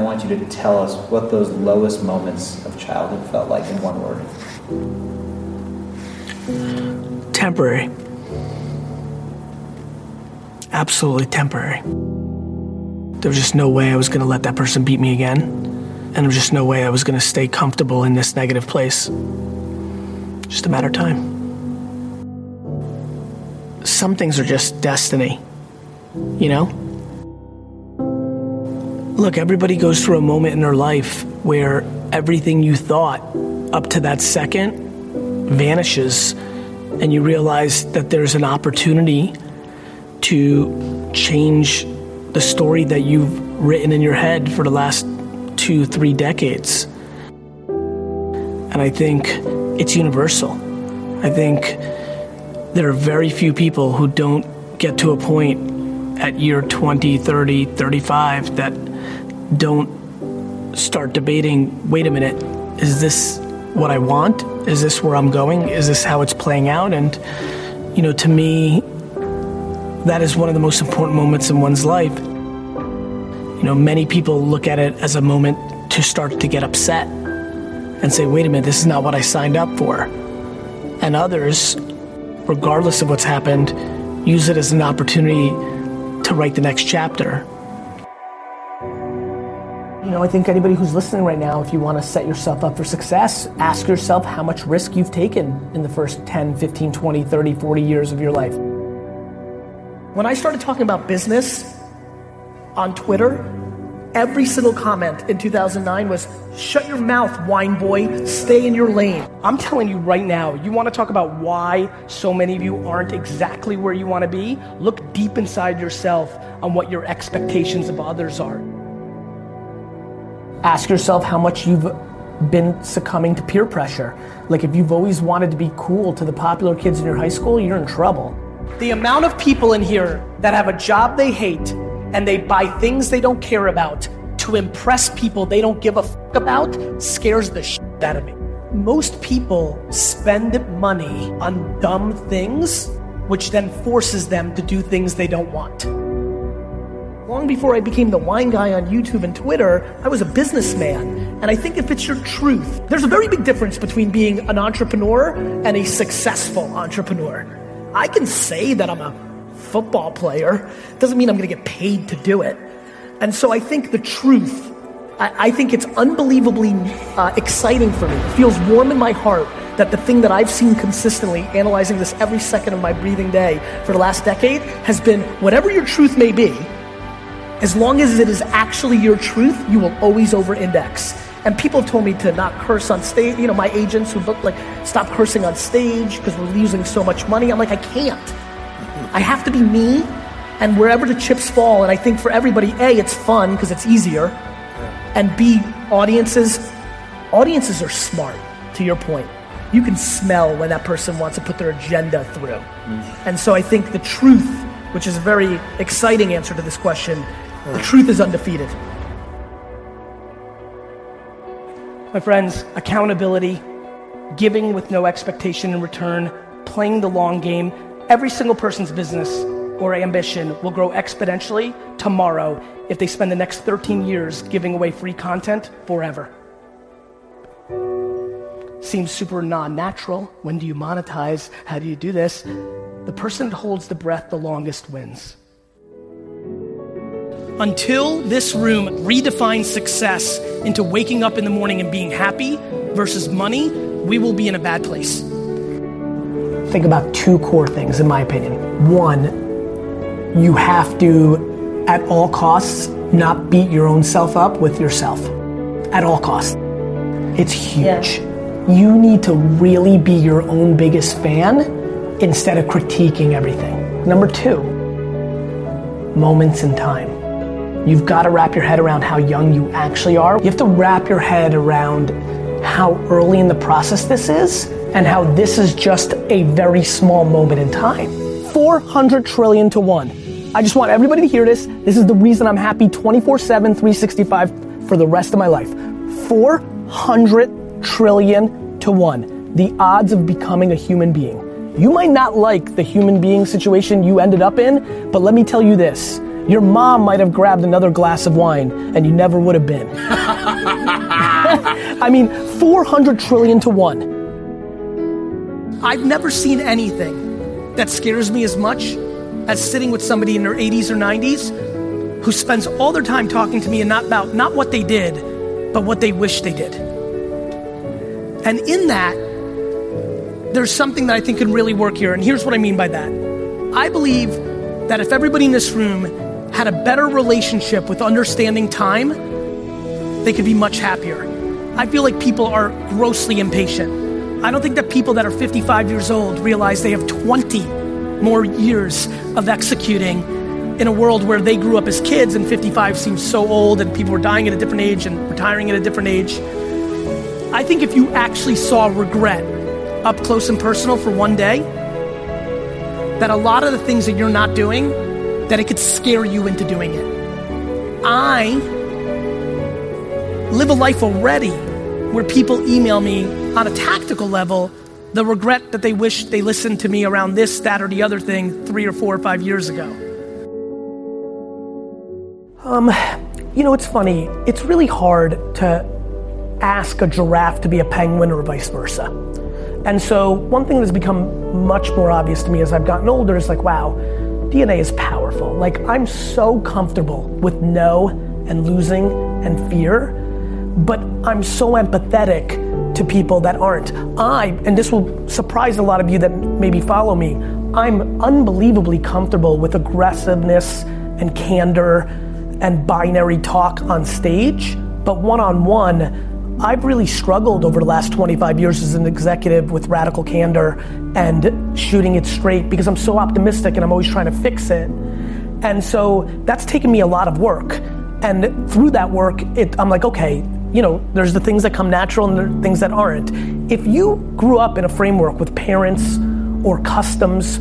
I want you to tell us what those lowest moments of childhood felt like in one word. Temporary. Absolutely temporary. There was just no way I was going to let that person beat me again. And there was just no way I was going to stay comfortable in this negative place. Just a matter of time. Some things are just destiny, you know? Look, everybody goes through a moment in their life where everything you thought up to that second vanishes, and you realize that there's an opportunity to change the story that you've written in your head for the last two, three decades. And I think it's universal. I think there are very few people who don't get to a point at year 20, 30, 35 that don't start debating wait a minute, is this what I want? Is this where I'm going? Is this how it's playing out? And, you know, to me, that is one of the most important moments in one's life. You know, many people look at it as a moment to start to get upset and say, wait a minute, this is not what I signed up for. And others, regardless of what's happened, use it as an opportunity to write the next chapter. You know, I think anybody who's listening right now, if you want to set yourself up for success, ask yourself how much risk you've taken in the first 10, 15, 20, 30, 40 years of your life. When I started talking about business on Twitter, every single comment in 2009 was shut your mouth, wine boy, stay in your lane. I'm telling you right now, you want to talk about why so many of you aren't exactly where you want to be? Look deep inside yourself on what your expectations of others are. Ask yourself how much you've been succumbing to peer pressure. Like if you've always wanted to be cool to the popular kids in your high school, you're in trouble. The amount of people in here that have a job they hate and they buy things they don't care about to impress people they don't give a fuck about scares the shit out of me. Most people spend money on dumb things, which then forces them to do things they don't want. Long before I became the wine guy on YouTube and Twitter, I was a businessman. And I think if it's your truth, there's a very big difference between being an entrepreneur and a successful entrepreneur. I can say that I'm a football player, doesn't mean I'm to get paid to do it. And so I think the truth, I, I think it's unbelievably uh, exciting for me. It feels warm in my heart that the thing that I've seen consistently, analyzing this every second of my breathing day for the last decade, has been whatever your truth may be, as long as it is actually your truth, you will always over index. And people have told me to not curse on stage. You know, my agents who book like stop cursing on stage because we're losing so much money. I'm like, I can't. I have to be me, and wherever the chips fall. And I think for everybody, a, it's fun because it's easier, and b, audiences, audiences are smart. To your point, you can smell when that person wants to put their agenda through. Mm. And so I think the truth, which is a very exciting answer to this question, the truth is undefeated. My friends, accountability, giving with no expectation in return, playing the long game, every single person's business or ambition will grow exponentially tomorrow if they spend the next 13 years giving away free content forever. Seems super non natural. When do you monetize? How do you do this? The person that holds the breath the longest wins. Until this room redefines success into waking up in the morning and being happy versus money, we will be in a bad place. Think about two core things, in my opinion. One, you have to, at all costs, not beat your own self up with yourself. At all costs. It's huge. You need to really be your own biggest fan instead of critiquing everything. Number two, moments in time. You've got to wrap your head around how young you actually are. You have to wrap your head around how early in the process this is and how this is just a very small moment in time. 400 trillion to one. I just want everybody to hear this. This is the reason I'm happy 24 7, 365 for the rest of my life. 400 trillion to one. The odds of becoming a human being. You might not like the human being situation you ended up in, but let me tell you this. Your mom might have grabbed another glass of wine and you never would have been. I mean, 400 trillion to one. I've never seen anything that scares me as much as sitting with somebody in their 80s or 90s who spends all their time talking to me and not about not what they did, but what they wish they did. And in that, there's something that I think can really work here. And here's what I mean by that. I believe that if everybody in this room had a better relationship with understanding time, they could be much happier. I feel like people are grossly impatient. I don't think that people that are 55 years old realize they have 20 more years of executing in a world where they grew up as kids and 55 seems so old and people were dying at a different age and retiring at a different age. I think if you actually saw regret up close and personal for one day, that a lot of the things that you're not doing, that it could scare you into doing it. I live a life already where people email me on a tactical level the regret that they wish they listened to me around this, that, or the other thing three or four or five years ago. Um, you know, it's funny. It's really hard to ask a giraffe to be a penguin or vice versa. And so, one thing that has become much more obvious to me as I've gotten older is like, wow, DNA is powerful. Like, I'm so comfortable with no and losing and fear, but I'm so empathetic to people that aren't. I, and this will surprise a lot of you that maybe follow me, I'm unbelievably comfortable with aggressiveness and candor and binary talk on stage, but one on one, I've really struggled over the last 25 years as an executive with radical candor and shooting it straight because I'm so optimistic and I'm always trying to fix it. And so that's taken me a lot of work. And through that work, it, I'm like, okay, you know, there's the things that come natural and are things that aren't. If you grew up in a framework with parents or customs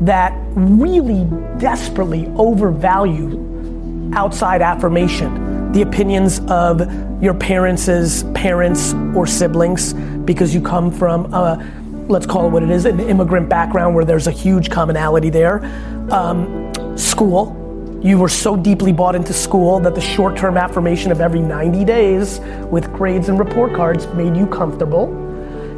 that really desperately overvalue outside affirmation, the opinions of your parents' parents or siblings because you come from a, let's call it what it is, an immigrant background where there's a huge commonality there. Um, school, you were so deeply bought into school that the short-term affirmation of every 90 days with grades and report cards made you comfortable.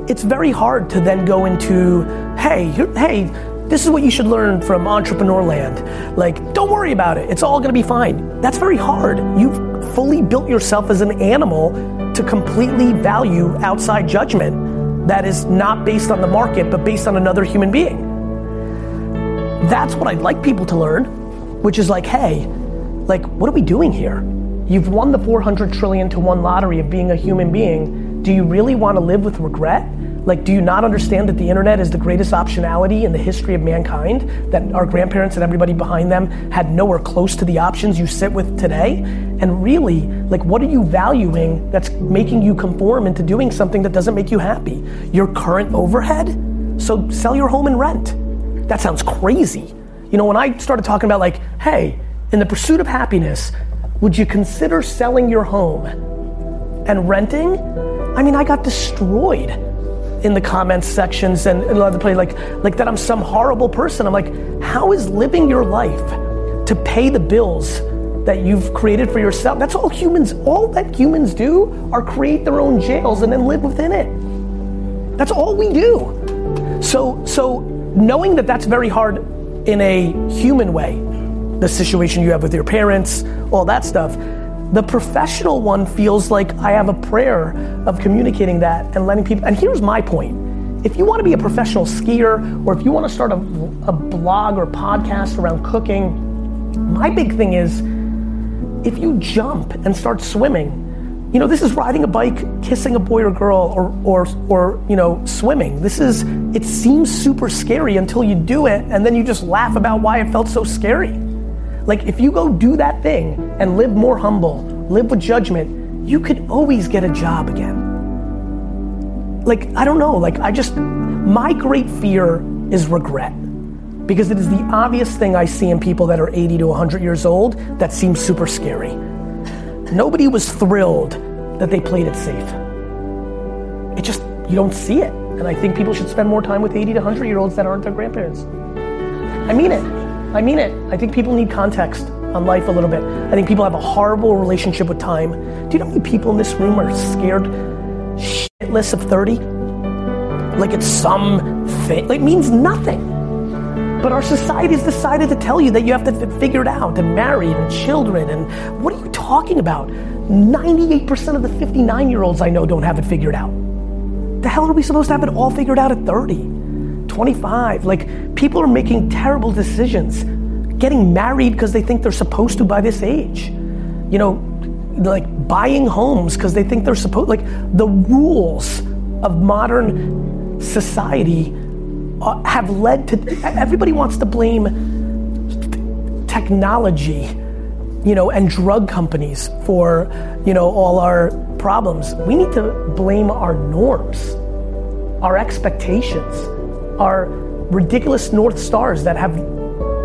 It's very hard to then go into, hey, hey, this is what you should learn from entrepreneur land. Like, don't worry about it. It's all gonna be fine. That's very hard. You've fully built yourself as an animal to completely value outside judgment that is not based on the market, but based on another human being. That's what I'd like people to learn, which is like, hey, like, what are we doing here? You've won the 400 trillion to one lottery of being a human being. Do you really want to live with regret? Like, do you not understand that the internet is the greatest optionality in the history of mankind? That our grandparents and everybody behind them had nowhere close to the options you sit with today? And really, like, what are you valuing that's making you conform into doing something that doesn't make you happy? Your current overhead? So sell your home and rent. That sounds crazy. You know, when I started talking about, like, hey, in the pursuit of happiness, would you consider selling your home and renting? I mean, I got destroyed in the comments sections and, and other places like like that I'm some horrible person. I'm like, how is living your life to pay the bills that you've created for yourself? That's all humans, all that humans do are create their own jails and then live within it. That's all we do. So so knowing that that's very hard in a human way, the situation you have with your parents, all that stuff the professional one feels like I have a prayer of communicating that and letting people. And here's my point if you want to be a professional skier or if you want to start a, a blog or podcast around cooking, my big thing is if you jump and start swimming, you know, this is riding a bike, kissing a boy or girl, or, or, or, you know, swimming. This is, it seems super scary until you do it, and then you just laugh about why it felt so scary. Like, if you go do that thing and live more humble, live with judgment, you could always get a job again. Like, I don't know, like, I just, my great fear is regret. Because it is the obvious thing I see in people that are 80 to 100 years old that seems super scary. Nobody was thrilled that they played it safe. It just, you don't see it. And I think people should spend more time with 80 to 100 year olds that aren't their grandparents. I mean it. I mean it. I think people need context on life a little bit. I think people have a horrible relationship with time. Do you know how many people in this room are scared shitless of 30? Like it's some thing, like it means nothing. But our society has decided to tell you that you have to figure it out and marry and children and what are you talking about? 98% of the 59 year olds I know don't have it figured out. The hell are we supposed to have it all figured out at 30? 25. Like, people are making terrible decisions, getting married because they think they're supposed to by this age. You know, like buying homes because they think they're supposed, like, the rules of modern society uh, have led to, everybody wants to blame technology, you know, and drug companies for, you know, all our problems. We need to blame our norms, our expectations are ridiculous North Stars that have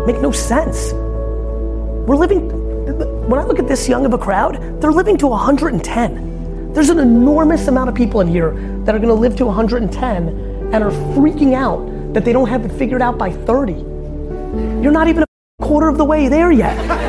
make no sense. We're living, when I look at this young of a crowd, they're living to 110. There's an enormous amount of people in here that are gonna live to 110 and are freaking out that they don't have it figured out by 30. You're not even a quarter of the way there yet.